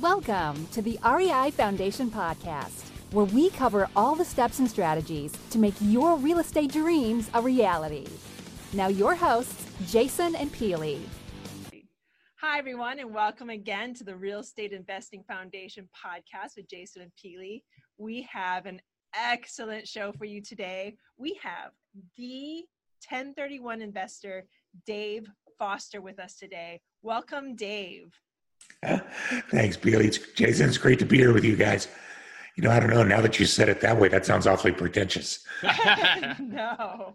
Welcome to the REI Foundation Podcast, where we cover all the steps and strategies to make your real estate dreams a reality. Now, your hosts, Jason and Peely. Hi, everyone, and welcome again to the Real Estate Investing Foundation podcast with Jason and Peely. We have an excellent show for you today. We have the 1031 investor, Dave Foster, with us today. Welcome, Dave. Thanks, Peely. It's, Jason, it's great to be here with you guys. You know, I don't know. Now that you said it that way, that sounds awfully pretentious. no.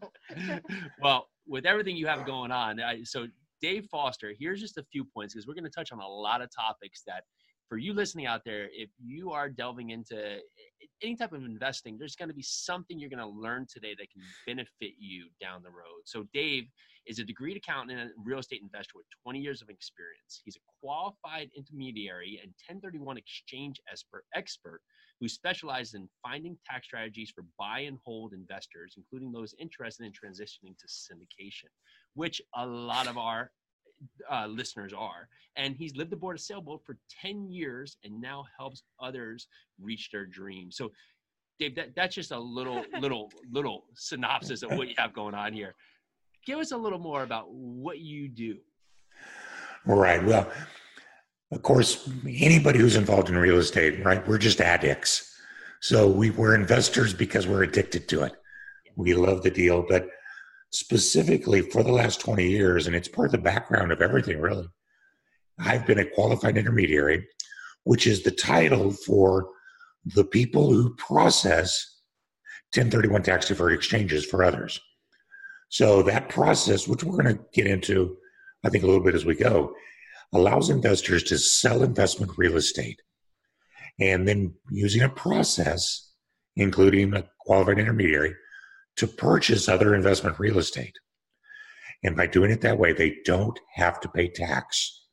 well, with everything you have going on, I, so Dave Foster, here's just a few points because we're going to touch on a lot of topics that for you listening out there, if you are delving into any type of investing, there's going to be something you're going to learn today that can benefit you down the road. So, Dave is a degreed accountant and real estate investor with 20 years of experience. He's a qualified intermediary and 1031 exchange expert, expert who specializes in finding tax strategies for buy and hold investors, including those interested in transitioning to syndication, which a lot of our uh, listeners are. And he's lived aboard a sailboat for 10 years and now helps others reach their dreams. So, Dave, that, that's just a little, little, little synopsis of what you have going on here. Give us a little more about what you do. Right. Well, of course, anybody who's involved in real estate, right? We're just addicts. So we, we're investors because we're addicted to it. We love the deal, but specifically for the last 20 years, and it's part of the background of everything really. I've been a qualified intermediary, which is the title for the people who process 1031 tax deferred exchanges for others. So that process, which we're going to get into, I think, a little bit as we go, allows investors to sell investment real estate and then using a process, including a qualified intermediary, to purchase other investment real estate. And by doing it that way, they don't have to pay tax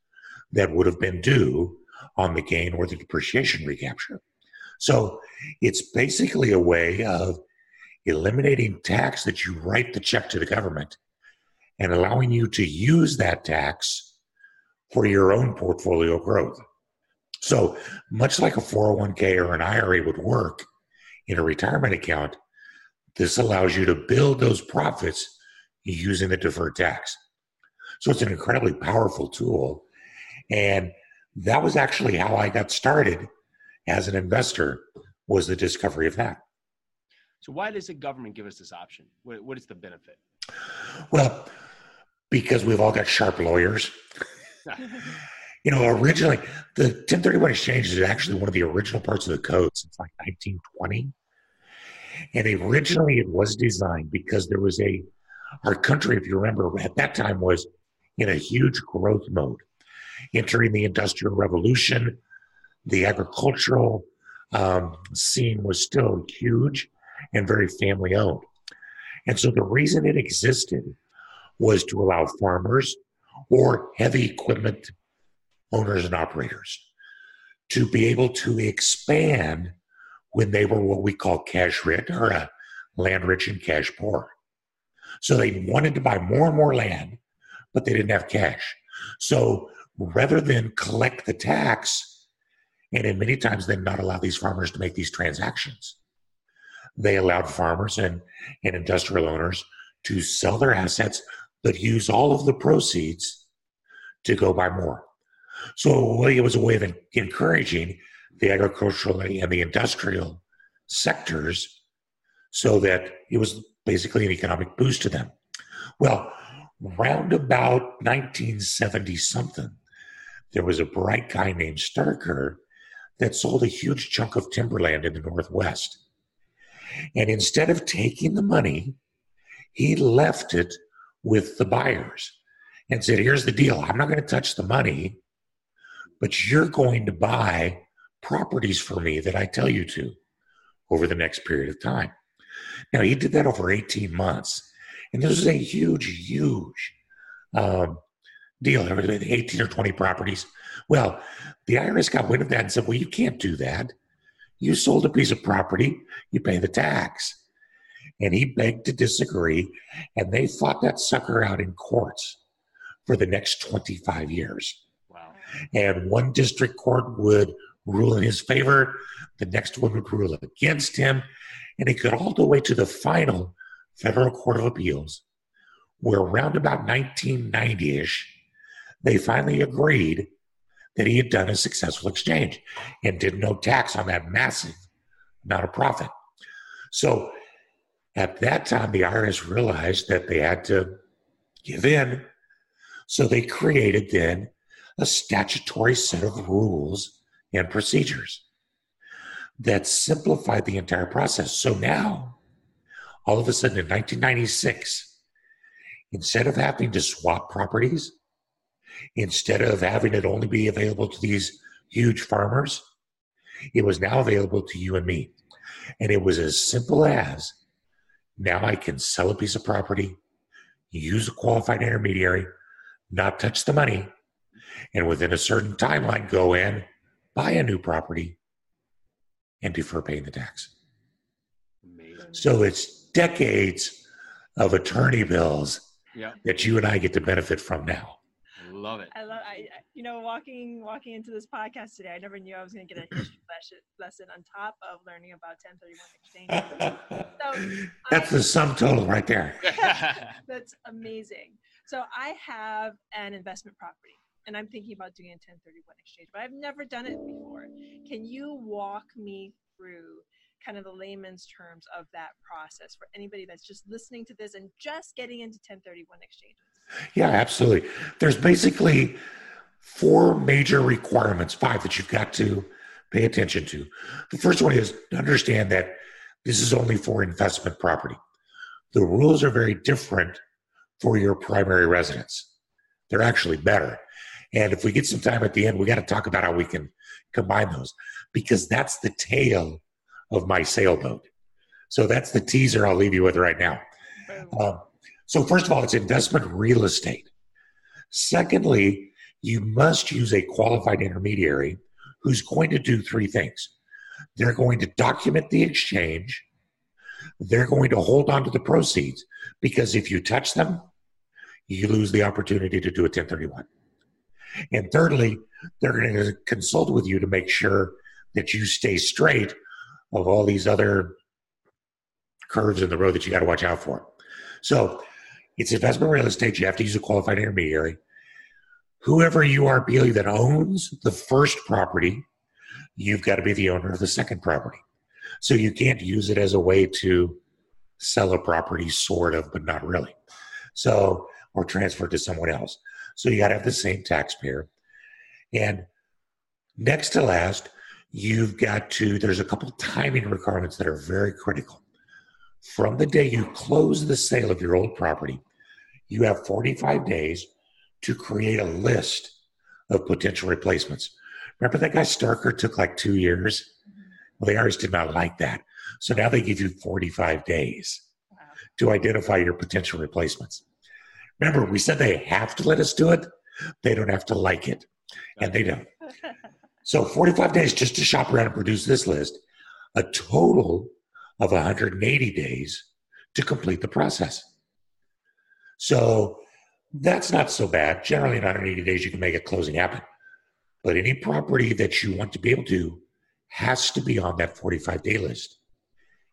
that would have been due on the gain or the depreciation recapture. So it's basically a way of eliminating tax that you write the check to the government and allowing you to use that tax for your own portfolio growth. So, much like a 401k or an IRA would work in a retirement account, this allows you to build those profits using the deferred tax. So it's an incredibly powerful tool. And that was actually how I got started as an investor was the discovery of that. So why does the government give us this option? what, what is the benefit? Well, because we've all got sharp lawyers. you know, originally the 1031 exchange is actually one of the original parts of the code since like 1920. And originally it was designed because there was a, our country, if you remember, at that time was in a huge growth mode. Entering the Industrial Revolution, the agricultural um, scene was still huge and very family owned. And so the reason it existed was to allow farmers or heavy equipment owners and operators to be able to expand when they were what we call cash rich or uh, land rich and cash poor. So they wanted to buy more and more land, but they didn't have cash. So rather than collect the tax, and in many times then not allow these farmers to make these transactions, they allowed farmers and, and industrial owners to sell their assets, but use all of the proceeds to go buy more. So it was a way of encouraging the agricultural and the industrial sectors so that it was basically an economic boost to them. Well, round about 1970 something, there was a bright guy named Starker that sold a huge chunk of timberland in the Northwest. And instead of taking the money, he left it with the buyers and said, Here's the deal. I'm not going to touch the money, but you're going to buy properties for me that I tell you to over the next period of time. Now, he did that over 18 months. And this was a huge, huge um, deal. There were 18 or 20 properties. Well, the IRS got wind of that and said, well, you can't do that. You sold a piece of property, you pay the tax. And he begged to disagree, and they fought that sucker out in courts for the next 25 years. Wow. And one district court would rule in his favor, the next one would rule against him, and it got all the way to the final Federal Court of Appeals, where around about 1990 ish, they finally agreed that he had done a successful exchange and did no tax on that massive amount of profit. So at that time, the IRS realized that they had to give in. So they created then a statutory set of rules and procedures that simplified the entire process. So now, all of a sudden in 1996, instead of having to swap properties, instead of having it only be available to these huge farmers, it was now available to you and me. And it was as simple as now I can sell a piece of property, use a qualified intermediary, not touch the money, and within a certain timeline go in, buy a new property, and defer paying the tax. Amazing. So it's decades of attorney bills yeah. that you and I get to benefit from now. Love it. I love. I you know walking walking into this podcast today, I never knew I was going to get a history lesson on top of learning about 1031 exchange. so that's I, the sum total right there. that's amazing. So I have an investment property and I'm thinking about doing a 1031 exchange, but I've never done it before. Can you walk me through kind of the layman's terms of that process for anybody that's just listening to this and just getting into 1031 exchanges? Yeah, absolutely. There's basically four major requirements, five that you've got to pay attention to. The first one is to understand that this is only for investment property. The rules are very different for your primary residence. They're actually better. And if we get some time at the end, we got to talk about how we can combine those because that's the tale of my sailboat. So that's the teaser I'll leave you with right now. Um, so, first of all, it's investment real estate. Secondly, you must use a qualified intermediary who's going to do three things they're going to document the exchange, they're going to hold on to the proceeds because if you touch them, you lose the opportunity to do a 1031. And thirdly, they're going to consult with you to make sure that you stay straight of all these other curves in the road that you got to watch out for. So it's investment real estate. You have to use a qualified intermediary. Whoever you are, Billy, that owns the first property, you've got to be the owner of the second property. So you can't use it as a way to sell a property, sort of, but not really. So, or transfer it to someone else. So you got to have the same taxpayer. And next to last, you've got to, there's a couple timing requirements that are very critical. From the day you close the sale of your old property, you have 45 days to create a list of potential replacements. Remember that guy Starker took like two years? Well, the IRS did not like that. So now they give you 45 days to identify your potential replacements. Remember, we said they have to let us do it. They don't have to like it, and they don't. So 45 days just to shop around and produce this list, a total of 180 days to complete the process. So that's not so bad. Generally, in 180 days, you can make a closing happen. But any property that you want to be able to has to be on that 45 day list.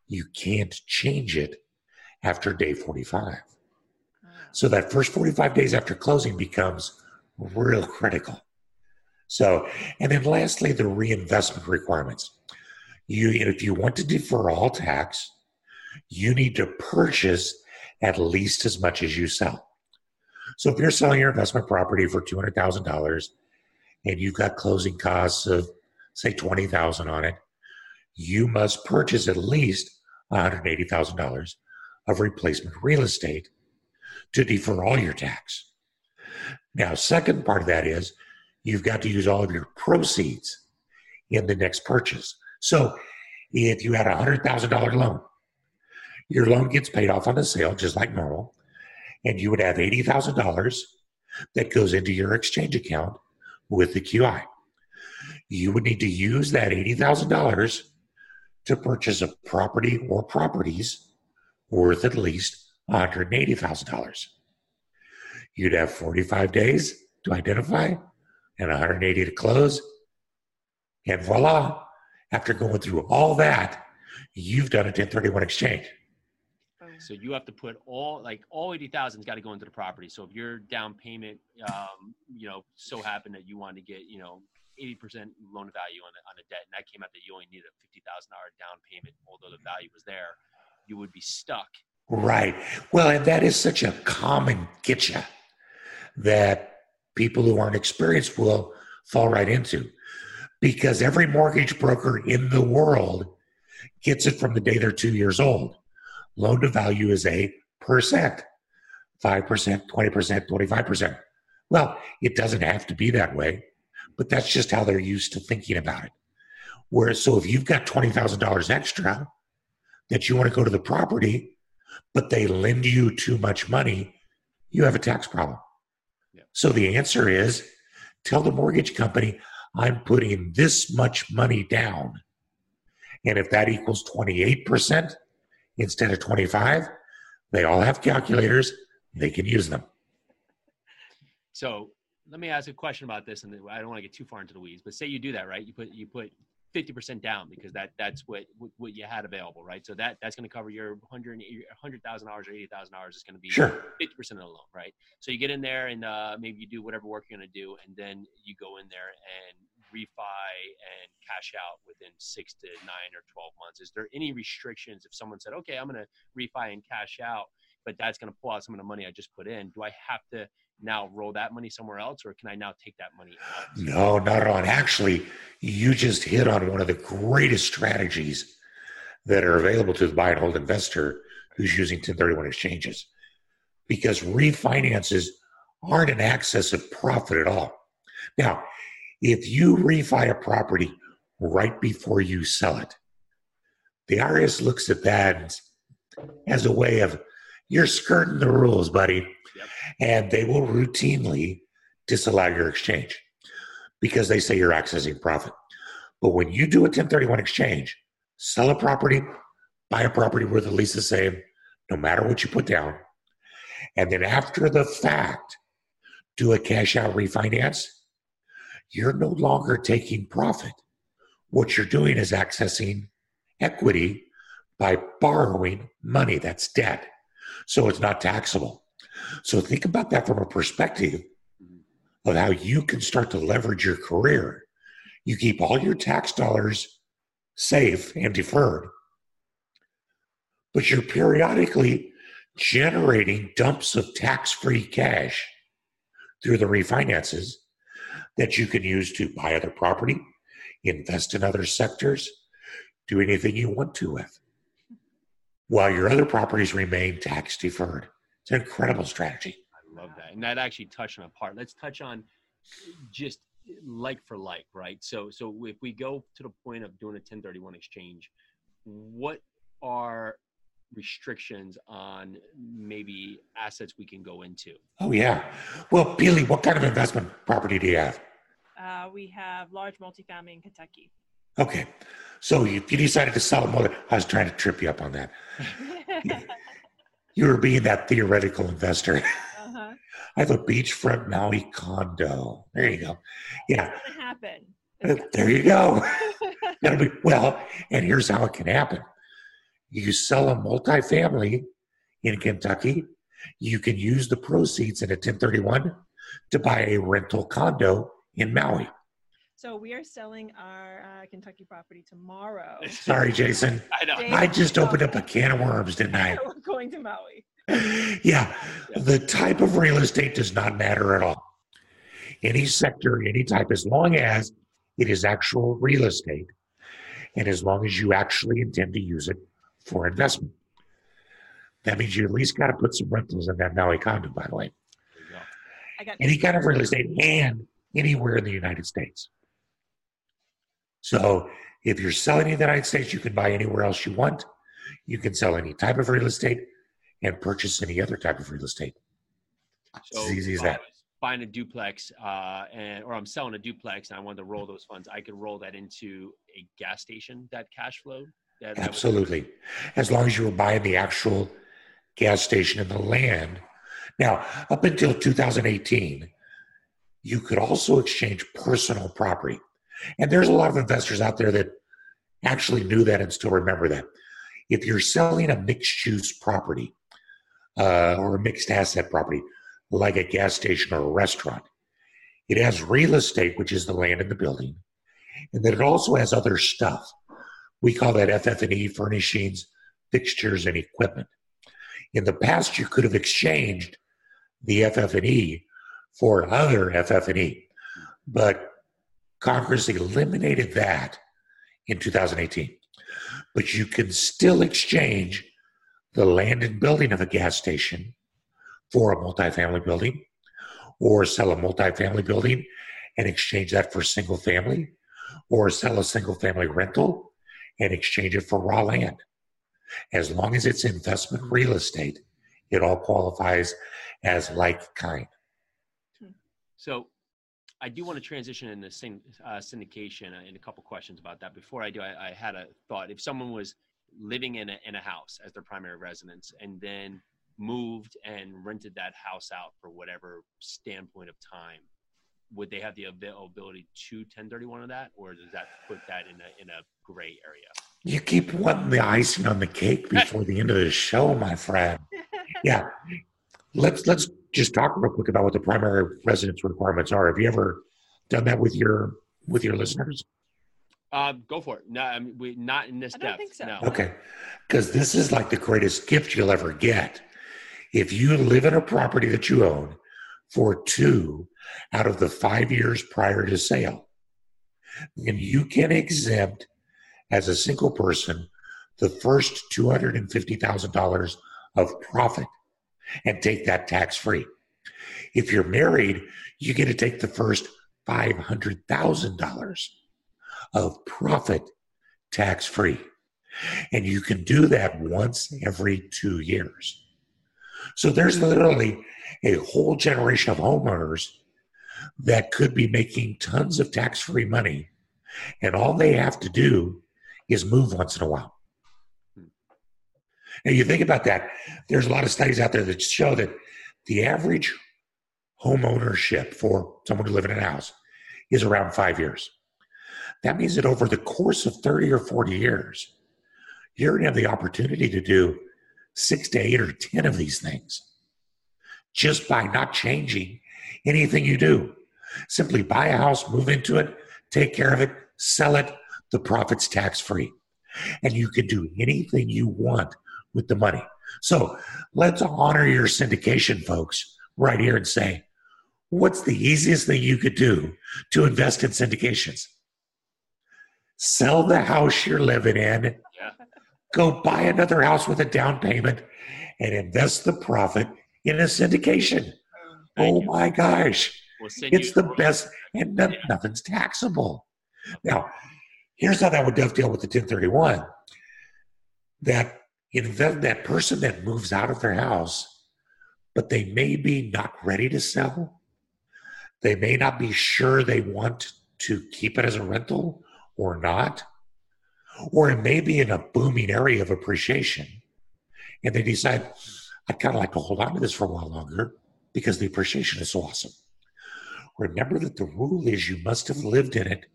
You can't change it after day 45. Ah. So that first 45 days after closing becomes real critical. So, and then lastly, the reinvestment requirements. You, if you want to defer all tax, you need to purchase at least as much as you sell. So if you're selling your investment property for $200,000 and you've got closing costs of say 20,000 on it, you must purchase at least $180,000 of replacement real estate to defer all your tax. Now, second part of that is you've got to use all of your proceeds in the next purchase. So if you had a $100,000 loan, your loan gets paid off on the sale just like normal, and you would have $80,000 that goes into your exchange account with the QI. You would need to use that $80,000 to purchase a property or properties worth at least $180,000. You'd have 45 days to identify and 180 to close. And voila, after going through all that, you've done a 1031 exchange. So you have to put all like all eighty thousand's got to go into the property. So if your down payment, um, you know, so happened that you wanted to get, you know, eighty percent loan value on the on the debt, and that came out that you only needed a fifty thousand dollar down payment, although the value was there, you would be stuck. Right. Well, and that is such a common getcha that people who aren't experienced will fall right into because every mortgage broker in the world gets it from the day they're two years old. Loan to value is a percent 5%, 20%, 25%. Well, it doesn't have to be that way, but that's just how they're used to thinking about it. Whereas, so if you've got $20,000 extra that you want to go to the property, but they lend you too much money, you have a tax problem. Yeah. So the answer is tell the mortgage company, I'm putting this much money down. And if that equals 28% instead of 25, they all have calculators. They can use them. So let me ask a question about this, and I don't want to get too far into the weeds. But say you do that, right? You put you put fifty percent down because that that's what what you had available, right? So that that's going to cover your hundred hundred thousand dollars or eighty thousand dollars is going to be fifty percent of the loan, right? So you get in there and uh, maybe you do whatever work you're going to do, and then you go in there and refi and cash out within six to nine or twelve months. Is there any restrictions if someone said, okay, I'm going to refi and cash out, but that's going to pull out some of the money I just put in? Do I have to now roll that money somewhere else, or can I now take that money out? No, not at all. Actually, you just hit on one of the greatest strategies that are available to the buy and hold investor who's using 1031 exchanges because refinances aren't an access of profit at all. Now, if you refi a property right before you sell it, the IRS looks at that as a way of you're skirting the rules, buddy. Yep. And they will routinely disallow your exchange because they say you're accessing profit. But when you do a 1031 exchange, sell a property, buy a property worth at least the same, no matter what you put down, and then after the fact, do a cash out refinance, you're no longer taking profit. What you're doing is accessing equity by borrowing money that's debt. So it's not taxable. So think about that from a perspective of how you can start to leverage your career. You keep all your tax dollars safe and deferred, but you're periodically generating dumps of tax free cash through the refinances that you can use to buy other property, invest in other sectors, do anything you want to with, while your other properties remain tax deferred. It's an incredible strategy. I love that. And that actually touched on a part. Let's touch on just like for like, right? So so if we go to the point of doing a 1031 exchange, what are restrictions on maybe assets we can go into? Oh, yeah. Well, Peely, what kind of investment property do you have? Uh, we have large multifamily in Kentucky. Okay. So if you decided to sell them, I was trying to trip you up on that. You were being that theoretical investor. uh-huh. I have a beachfront Maui condo. There you go. Yeah, It's happen. uh, there you go. That'll be well. And here's how it can happen: you sell a multifamily in Kentucky. You can use the proceeds in a 1031 to buy a rental condo in Maui. So we are selling our uh, Kentucky property tomorrow. Sorry, Jason. I know. I just opened up a can of worms, didn't I? We're going to Maui. yeah, the type of real estate does not matter at all. Any sector, any type, as long as it is actual real estate and as long as you actually intend to use it for investment. That means you at least got to put some rentals in that Maui condo, by the way. There you go. I got Any kind of real estate and anywhere in the United States. So if you're selling in the United States, you can buy anywhere else you want. You can sell any type of real estate and purchase any other type of real estate. So It's as easy as that. Buying a duplex, uh, and or I'm selling a duplex, and I wanted to roll those funds. I could roll that into a gas station. That cash flow. That, Absolutely. As long as you were buying the actual gas station and the land. Now, up until 2018, you could also exchange personal property. And there's a lot of investors out there that actually knew that and still remember that. If you're selling a mixed use property uh, or a mixed asset property, like a gas station or a restaurant, it has real estate, which is the land and the building, and then it also has other stuff. We call that FF&E, furnishings, fixtures, and equipment. In the past, you could have exchanged the FF&E for other FF&E, but Congress eliminated that in 2018. But you can still exchange the land and building of a gas station for a multifamily building or sell a multifamily building and exchange that for single family or sell a single family rental and exchange it for raw land. As long as it's investment real estate, it all qualifies as like kind. So I do want to transition into syn- uh, syndication and a couple questions about that. Before I do, I, I, had a thought. If someone was living in a, in a house as their primary residence and then moved and rented that house out for whatever standpoint of time, would they have the availability to 1031 of that, or does that put that in a in a gray area? You keep wanting the icing on the cake before the end of the show, my friend. Yeah, let's let's just talk real quick about what the primary residence requirements are. Have you ever done that with your with your listeners? Uh, go for it. No, I mean, we not in this I depth. don't think so. No. Okay, because this is like the greatest gift you'll ever get. If you live in a property that you own for two out of the five years prior to sale, then you can exempt as a single person the first $250,000 of profit and take that tax free. If you're married, you get to take the first $500,000 of profit tax free. And you can do that once every two years. So there's literally a whole generation of homeowners that could be making tons of tax free money. And all they have to do is move once in a while. Now, you think about that, there's a lot of studies out there that show that the average home ownership for someone to live in a house is around five years. That means that over the course of 30 or 40 years, you're going to have the opportunity to do six to eight or 10 of these things just by not changing anything you do. Simply buy a house, move into it, take care of it, sell it, the profit's tax free. And you can do anything you want with the money. So let's honor your syndication folks right here and say, what's the easiest thing you could do to invest in syndications? Sell the house you're living in. Go buy another house with a down payment, and invest the profit in a syndication. Thank oh you. my gosh, We'll it's the best, and no- Yeah. nothing's taxable. Now, here's how that would dovetail with the 1031 that invest that person that moves out of their house, but they may be not ready to sell. They may not be sure they want to keep it as a rental or not. Or it may be in a booming area of appreciation. And they decide, I'd kind of like to hold on to this for a while longer because the appreciation is so awesome. Remember that the rule is you must have lived in it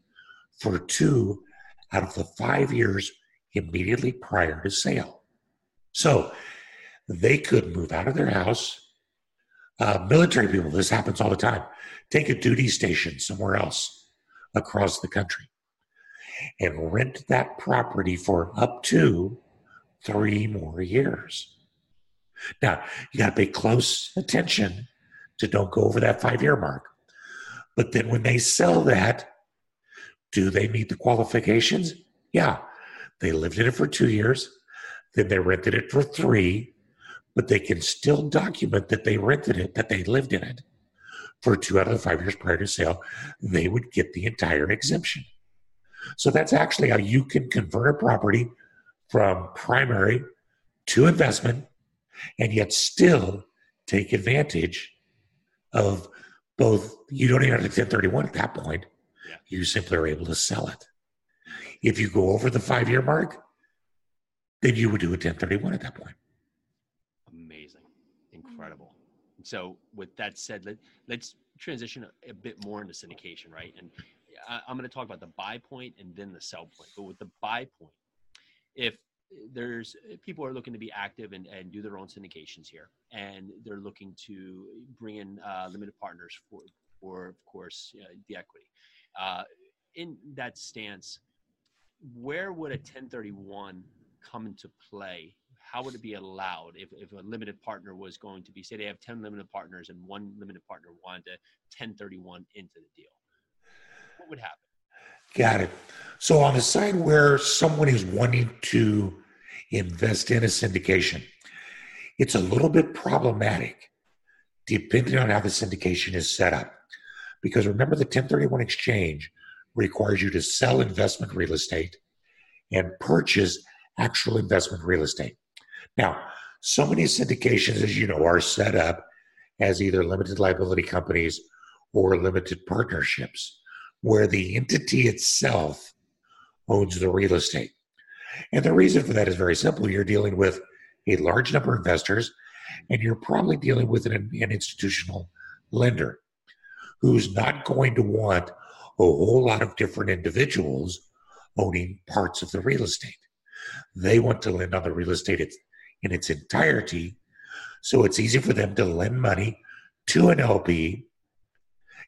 for two out of the five years immediately prior to sale. So they could move out of their house. Uh, military people, this happens all the time, take a duty station somewhere else across the country and rent that property for up to three more years. Now, you got to pay close attention to don't go over that five year mark. But then when they sell that, do they meet the qualifications? Yeah. They lived in it for two years, then they rented it for three, but they can still document that they rented it, that they lived in it for two out of the five years prior to sale. They would get the entire exemption. So that's actually how you can convert a property from primary to investment and yet still take advantage of both. You don't even have to 1031 at that point. You simply are able to sell it. If you go over the five year mark, then you would do a 1031 at that point. Amazing. Incredible. So with that said, let, let's transition a, a bit more into syndication, right? And I, I'm going to talk about the buy point and then the sell point. But with the buy point, if there's people are looking to be active and, and do their own syndications here, and they're looking to bring in uh, limited partners for, for of course, uh, the equity. Uh, in that stance, where would a 1031 come into play? How would it be allowed if, if a limited partner was going to be, say, they have 10 limited partners and one limited partner wanted to 1031 into the deal? What would happen? Got it. So, on the side where someone is wanting to invest in a syndication, it's a little bit problematic depending on how the syndication is set up. Because remember, the 1031 exchange requires you to sell investment real estate and purchase actual investment real estate. Now, so many syndications, as you know, are set up as either limited liability companies or limited partnerships, where the entity itself owns the real estate. And the reason for that is very simple. You're dealing with a large number of investors, and you're probably dealing with an, an institutional lender who's not going to want a whole lot of different individuals owning parts of the real estate. They want to lend on the real estate in its entirety. So it's easy for them to lend money to an LP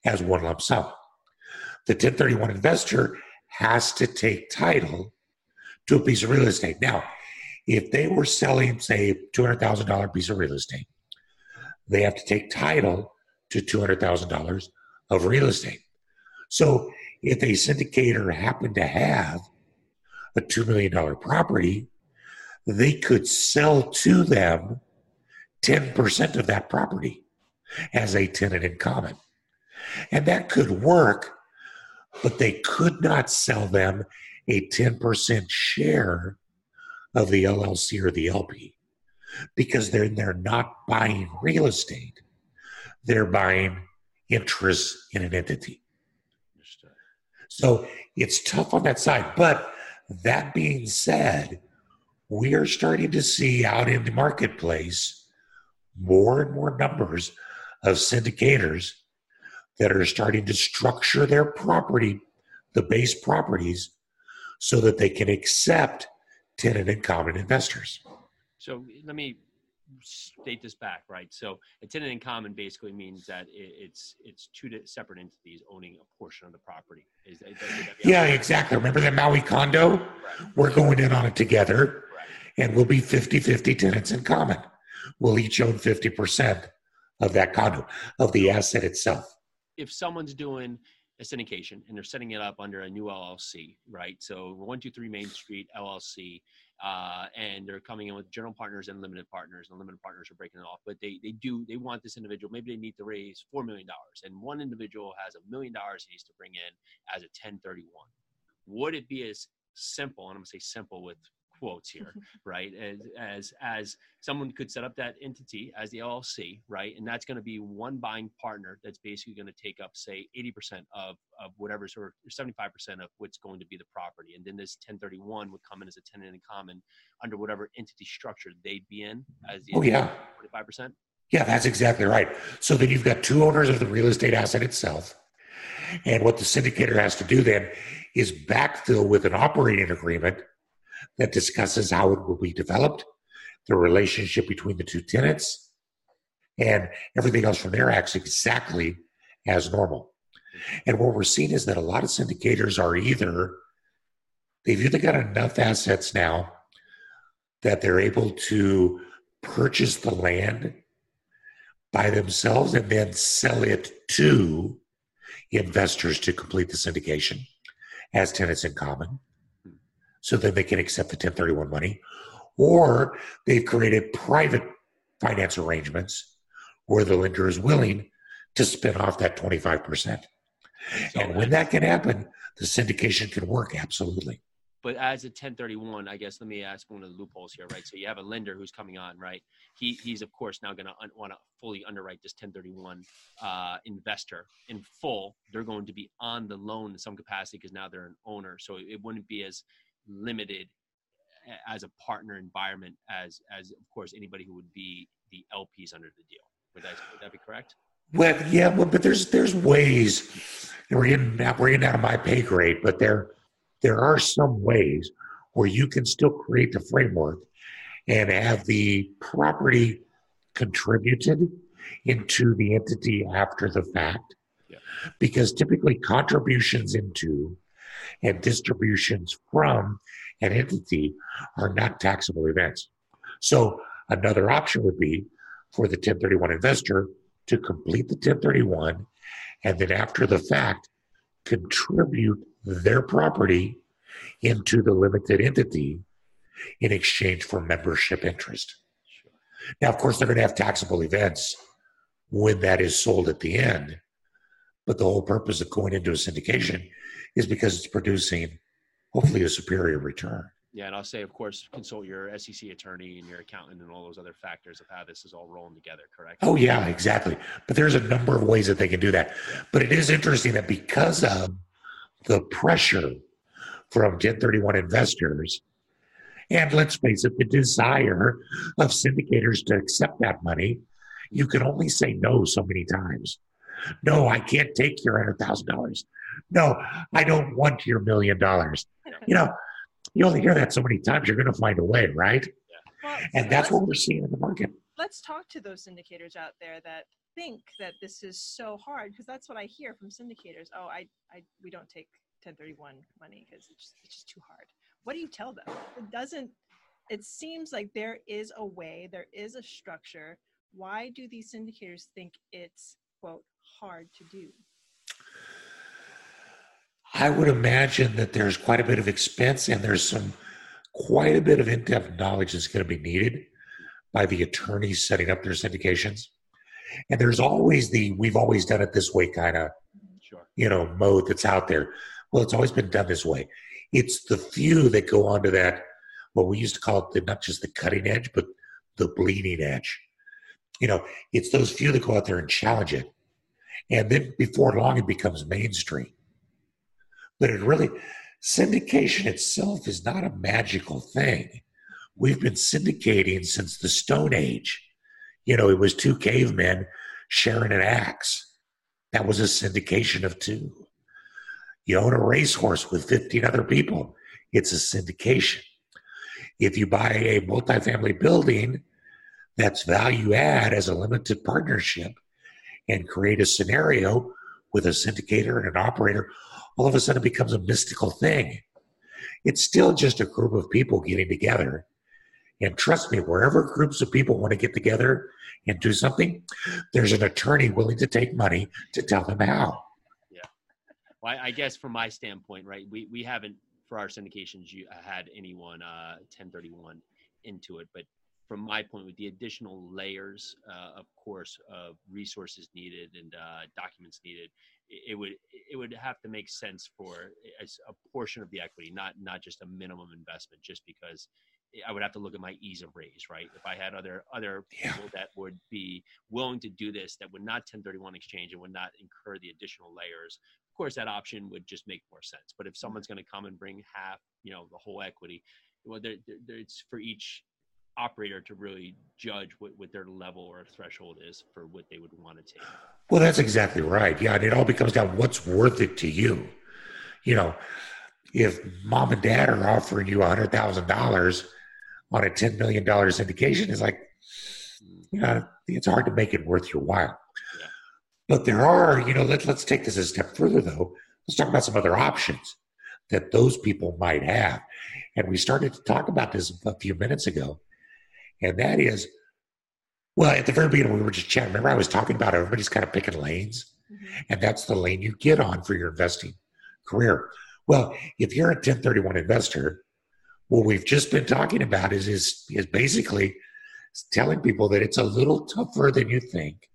as one lump sum. The 1031 investor has to take title to a piece of real estate. Now, if they were selling, say, $200,000 piece of real estate, they have to take title to $200,000 of real estate. So if a syndicator happened to have a $2 million property, they could sell to them 10% of that property as a tenant in common. And that could work, but they could not sell them a 10% share of the LLC or the LP because they're, they're not buying real estate, they're buying interest in an entity. So it's tough on that side. But that being said, we are starting to see out in the marketplace more and more numbers of syndicators that are starting to structure their property, the base properties, so that they can accept tenant and common investors. So let me state this back, right? So a tenant in common basically means that it's it's two separate entities owning a portion of the property. Is, is yeah, exactly. Remember that Maui condo? Right. We're going in on it together, right. and we'll be 50-50 tenants in common. We'll each own 50% of that condo, of the asset itself. If someone's doing a syndication and they're setting it up under a new LLC, right? So 123 Main Street LLC, uh, and they're coming in with general partners and limited partners, and limited partners are breaking it off. But they they do they want this individual. Maybe they need to raise four million dollars, and one individual has a million dollars he needs to bring in as a 1031. Would it be as simple? And I'm gonna say simple with quotes here, right? As, as as someone could set up that entity as the LLC, right? And that's going to be one buying partner that's basically going to take up, say, 80% of of whatever's or 75% of what's going to be the property, and then this 1031 would come in as a tenant in common under whatever entity structure they'd be in as the oh yeah 25%. Yeah, that's exactly right. So then you've got two owners of the real estate asset itself. And what the syndicator has to do then is backfill with an operating agreement that discusses how it will be developed, the relationship between the two tenants, and everything else from there acts exactly as normal. And what we're seeing is that a lot of syndicators are either, they've either got enough assets now that they're able to purchase the land by themselves and then sell it to investors to complete the syndication as tenants in common so that they can accept the 1031 money, or they've created private finance arrangements where the lender is willing to spin off that 25%. and when that can happen, the syndication can work absolutely. But as a 1031, I guess let me ask one of the loopholes here, right? So you have a lender who's coming on, right? He he's of course now going to un- want to fully underwrite this 1031 uh, investor in full. They're going to be on the loan in some capacity because now they're an owner, so it wouldn't be as limited as a partner environment as as of course anybody who would be the LPs under the deal. Would that, would that be correct? Well, yeah, well, but there's there's ways. We're getting we're getting out of my pay grade, but there there are some ways where you can still create the framework and have the property contributed into the entity after the fact. Yeah. Because typically contributions into and distributions from an entity are not taxable events. So another option would be for the 1031 investor to complete the 1031 and then after the fact contribute their property into the limited entity in exchange for membership interest. Now, of course, they're going to have taxable events when that is sold at the end. But the whole purpose of going into a syndication is because it's producing hopefully a superior return. Yeah, and I'll say, of course, consult your SEC attorney and your accountant and all those other factors of how this is all rolling together. Correct? Oh, yeah, exactly. But there's a number of ways that they can do that. But it is interesting that because of the pressure from 1031 investors, and let's face it, the desire of syndicators to accept that money, you can only say no so many times. No, I can't take your $100,000. No, I don't want your million dollars. You know, you only hear that so many times, you're going to find a way, right? Well, And so that's what we're seeing in the market. let's talk to those syndicators out there that think that this is so hard because that's what I hear from syndicators. Oh, I, I we don't take 1031 money because it's it's just too hard. What do you tell them? It doesn't. It seems like there is a way, there is a structure. Why do these syndicators think it's quote hard to do? I would imagine that there's quite a bit of expense and there's some quite a bit of in-depth knowledge that's going to be needed by the attorneys setting up their syndications. And there's always the we've always done it this way kind of, Sure. you know, mode that's out there. Well, it's always been done this way. It's the few that go onto that what we used to call it the, not just the cutting edge, but the bleeding edge. You know, it's those few that go out there and challenge it. And then before long it becomes mainstream but it really syndication itself is not a magical thing. We've been syndicating since the stone age. You know it was two cavemen sharing an axe. That was a syndication of two. You own a racehorse with 15 other people. It's a syndication. If you buy a multifamily building that's value add as a limited partnership and create a scenario with a syndicator and an operator all of a sudden it becomes a mystical thing. It's still just a group of people getting together. And trust me, wherever groups of people want to get together and do something, there's an attorney willing to take money to tell them how. Yeah. Well, I, guess from my standpoint, right, we, we haven't for our syndications you had anyone uh, 1031 into it, but from my point, with the additional layers, uh, of course, of resources needed and uh, documents needed, it, would it would have to make sense for a, portion of the equity, not not just a minimum investment, just because I would have to look at my ease of raise, right? If I had other other Yeah. people that would be willing to do this, that would not 1031 exchange and would not incur the additional layers, of course that option would just make more sense but if mm-hmm. someone's going to come and bring half you know the whole equity well there- it's for each operator to really judge what, what their level or threshold is for what they would want to take Well, that's exactly right. Yeah, and it all becomes down what's worth it to you. You know, if mom and dad are offering you $100,000 on a $10 million syndication, it's like, you know, it's hard to make it worth your while. Yeah. But there are, you know, let, let's take this a step further, though. Let's talk about some other options that those people might have. And we started to talk about this a few minutes ago. And that is, well, at the very beginning, we were just chatting. Remember, I was talking about everybody's kind of picking lanes, Mhm. and that's the lane you get on for your investing career. Well, if you're a 1031 investor, what we've just been talking about is is, is basically telling people that it's a little tougher than you think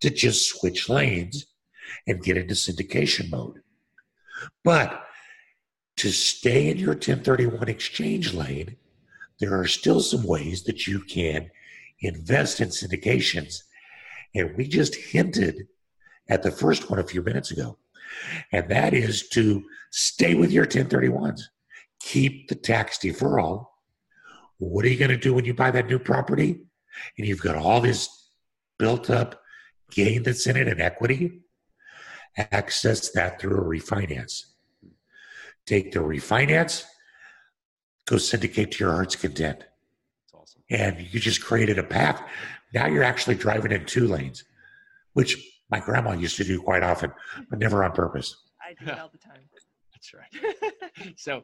to just switch lanes and get into syndication mode. But to stay in your 1031 exchange lane, there are still some ways that you can invest in syndications. And we just hinted at the first one a few minutes ago. And that is to stay with your 1031s. Keep the tax deferral. What are you going to do when you buy that new property? And you've got all this built up gain that's in it in equity, access that through a refinance. Take the refinance, go syndicate to your heart's content. That's awesome. And you just created a path. Now you're actually driving in two lanes, which my grandma used to do quite often, but never on purpose. I do it all the time. That's right. so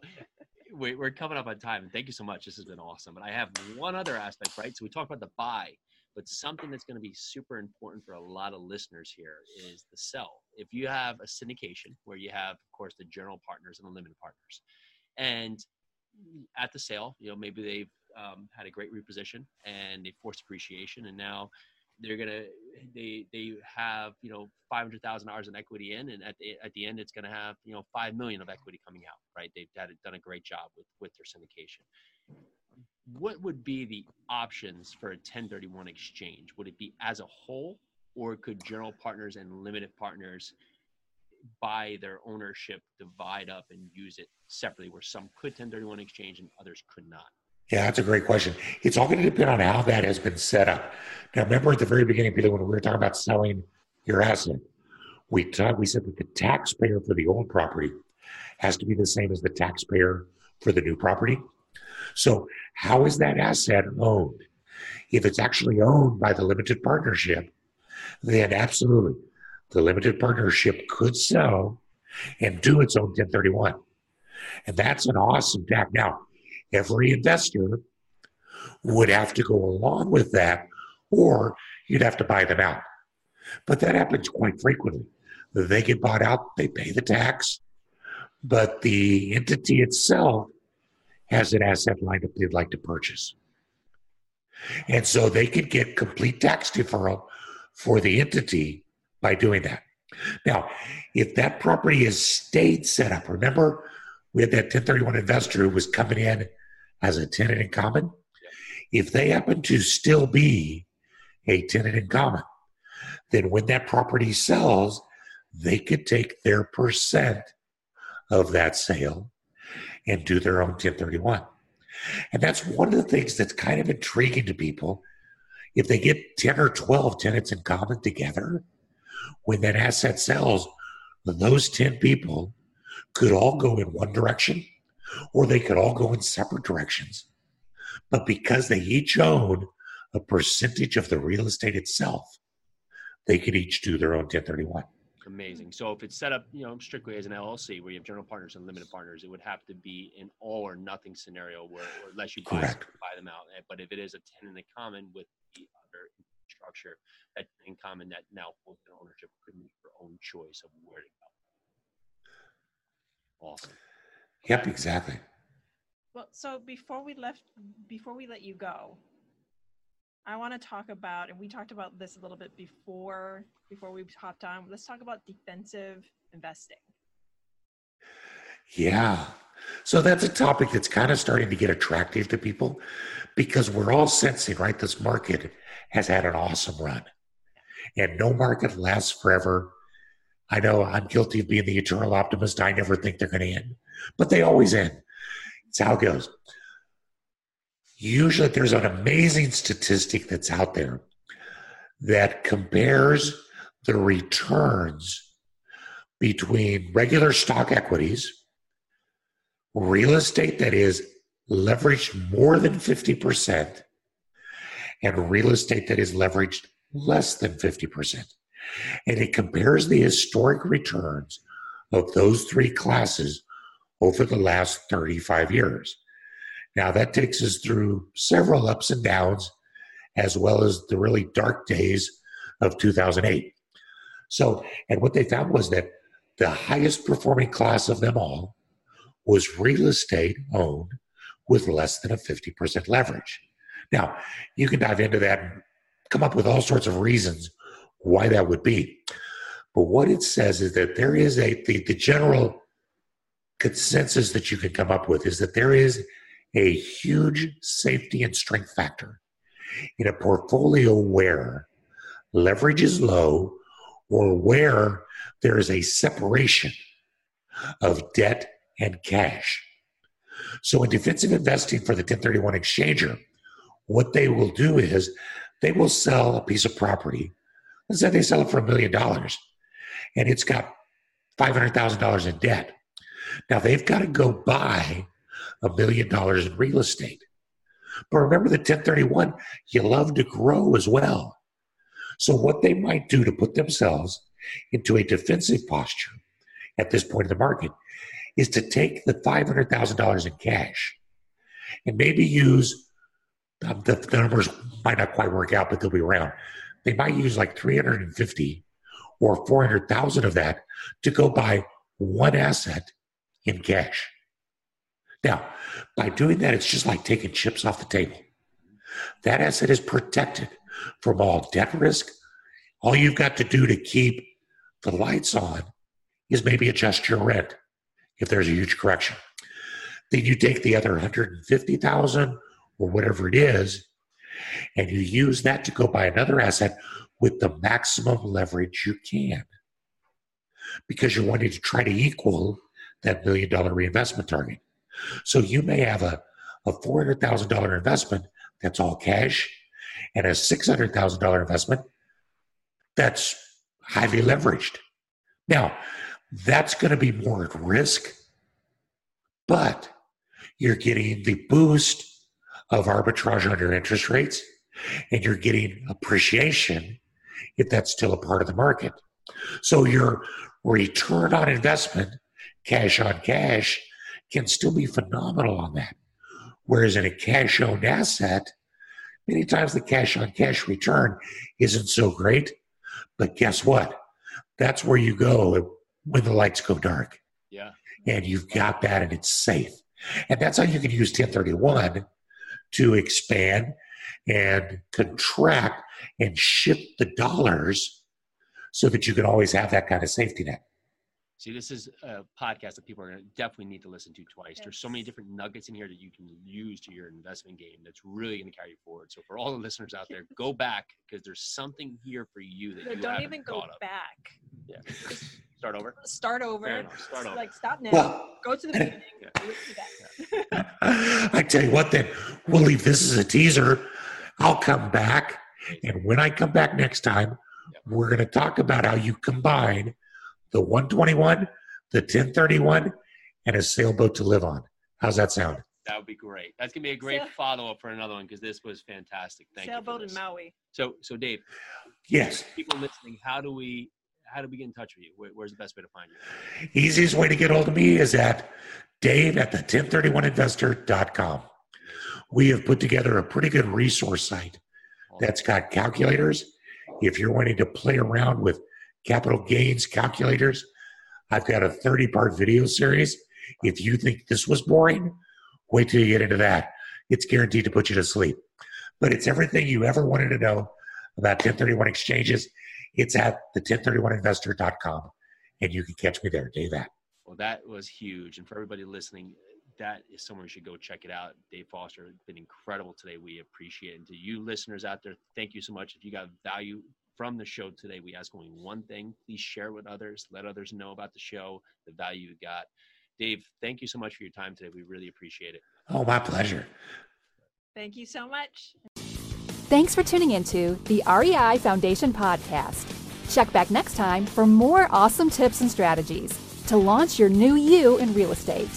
we, we're coming up on time, and thank you so much. This has been awesome. But I have one other aspect, right? So we talked about the buy, but something that's going to be super important for a lot of listeners here is the sell. If you have a syndication where you have, of course, the general partners and the limited partners, and at the sale, you know, maybe they've um, had a great reposition and they forced appreciation, and now they're gonna they they have you know five hundred thousand dollars in equity in, and at the at the end it's gonna have you know five million of equity coming out. Right? They've had, done a great job with with their syndication. What would be the options for a 1031 exchange? Would it be as a whole, or could general partners and limited partners buy their ownership, divide up, and use it separately, where some could 1031 exchange and others could not? Yeah, that's a great question. It's all going to depend on how that has been set up. Now, remember at the very beginning, Peter, when we were talking about selling your asset, we talked, we said that the taxpayer for the old property has to be the same as the taxpayer for the new property. So, how is that asset owned? If it's actually owned by the limited partnership, then absolutely, the limited partnership could sell and do its own 1031. And that's an awesome tack. Now, every investor would have to go along with that, or you'd have to buy them out. But that happens quite frequently. They get bought out, they pay the tax, but the entity itself has an asset lined up they'd like to purchase. And so they could get complete tax deferral for the entity by doing that. Now, if that property is stayed set up, remember we had that 1031 investor who was coming in as a tenant in common. If they happen to still be a tenant in common, then when that property sells, they could take their percent of that sale and do their own 1031. And that's one of the things that's kind of intriguing to people. If they get 10 or 12 tenants in common together, when that asset sells, those 10 people could all go in one direction or they could all go in separate directions. But because they each own a percentage of the real estate itself, they could each do their own 1031. Amazing. So if it's set up, you know, strictly as an LLC where you have general partners and limited partners, it would have to be an all or nothing scenario where, unless you buy, buy them out. But if it is a tenant in the common with the other structure, that in common that now holds their ownership could make their own choice of where to go. Awesome. Yep, exactly. Well, so before we left, before we let you go, I want to talk about, and we talked about this a little bit before before we hopped on. Let's talk about defensive investing. Yeah. So that's a topic that's kind of starting to get attractive to people because we're all sensing, right? This market has had an awesome run and no market lasts forever. I know I'm guilty of being the eternal optimist. I never think they're going to end, but they always end. It's how it goes. Usually, there's an amazing statistic that's out there that compares the returns between regular stock equities, real estate that is leveraged more than 50%, and real estate that is leveraged less than 50%. And it compares the historic returns of those three classes over the last 35 years. Now, that takes us through several ups and downs, as well as the really dark days of 2008. So, and what they found was that the highest performing class of them all was real estate owned with less than a 50% leverage. Now, you can dive into that and come up with all sorts of reasons why that would be. But what it says is that there is a, the, the general consensus that you can come up with is that there is a huge safety and strength factor in a portfolio where leverage is low or where there is a separation of debt and cash. So, in defensive investing for the 1031 exchanger, what they will do is they will sell a piece of property Let's say they sell it for a million dollars and it's got $500,000 in debt. Now they've got to go buy a million dollars in real estate. But remember the 1031, you love to grow as well. So what they might do to put themselves into a defensive posture at this point in the market is to take the $500,000 in cash and maybe use um, the, the numbers might not quite work out, but they'll be around. They might use like 350 or 400,000 of that to go buy one asset in cash. Now, by doing that, it's just like taking chips off the table. That asset is protected from all debt risk. All you've got to do to keep the lights on is maybe adjust your rent if there's a huge correction. Then you take the other 150,000 or whatever it is, and you use that to go buy another asset with the maximum leverage you can because you're wanting to try to equal that million dollar reinvestment target. So you may have a, a $400,000 investment that's all cash and a $600,000 investment that's highly leveraged. Now, that's going to be more at risk, but you're getting the boost of arbitrage on your interest rates and you're getting appreciation if that's still a part of the market. So your return on investment, cash on cash, can still be phenomenal on that. Whereas in a cash owned asset, many times the cash on cash return isn't so great. But guess what? That's where you go when the lights go dark. Yeah. And you've got that and it's safe. And that's how you can use 1031 to expand and contract and shift the dollars so that you can always have that kind of safety net. See, this is a podcast that people are going to definitely need to listen to twice. Yes. There's so many different nuggets in here that you can use to your investment game that's really going to carry you forward. So for all the listeners out there, go back because there's something here for you that you don't even go of. back. Yeah. Start over. Start over. Start over. Like stop now. Well, go to the beginning. Yeah. I tell you what, then we'll leave this as a teaser. I'll come back, and when I come back next time, we're going to talk about how you combine the 121, the 1031, and a sailboat to live on. How's that sound? That would be great. That's gonna be a great Sail- follow up for another one because this was fantastic. Thank sailboat you. Sailboat in Maui. So, so Dave. Yes. People listening, how do we how do we get in touch with you? Where, where's the best way to find you? Easiest way to get hold of me is at dave at the 1031investor.com. We have put together a pretty good resource site that's got calculators. If you're wanting to play around with capital gains calculators. I've got a 30 part video series. If you think this was boring, wait till you get into that. It's guaranteed to put you to sleep. But it's everything you ever wanted to know about 1031 exchanges. It's at the 1031investor.com and you can catch me there. Dave that. Well, that was huge. And for everybody listening, that is somewhere you should go check it out. Dave Foster has been incredible today. We appreciate it. And to you listeners out there, thank you so much. If you got value from the show today, we ask only one thing. Please share with others, let others know about the show, the value you got. Dave, thank you so much for your time today. We really appreciate it. Oh, my pleasure. Thank you so much. Thanks for tuning into the REI Foundation podcast. Check back next time for more awesome tips and strategies to launch your new you in real estate.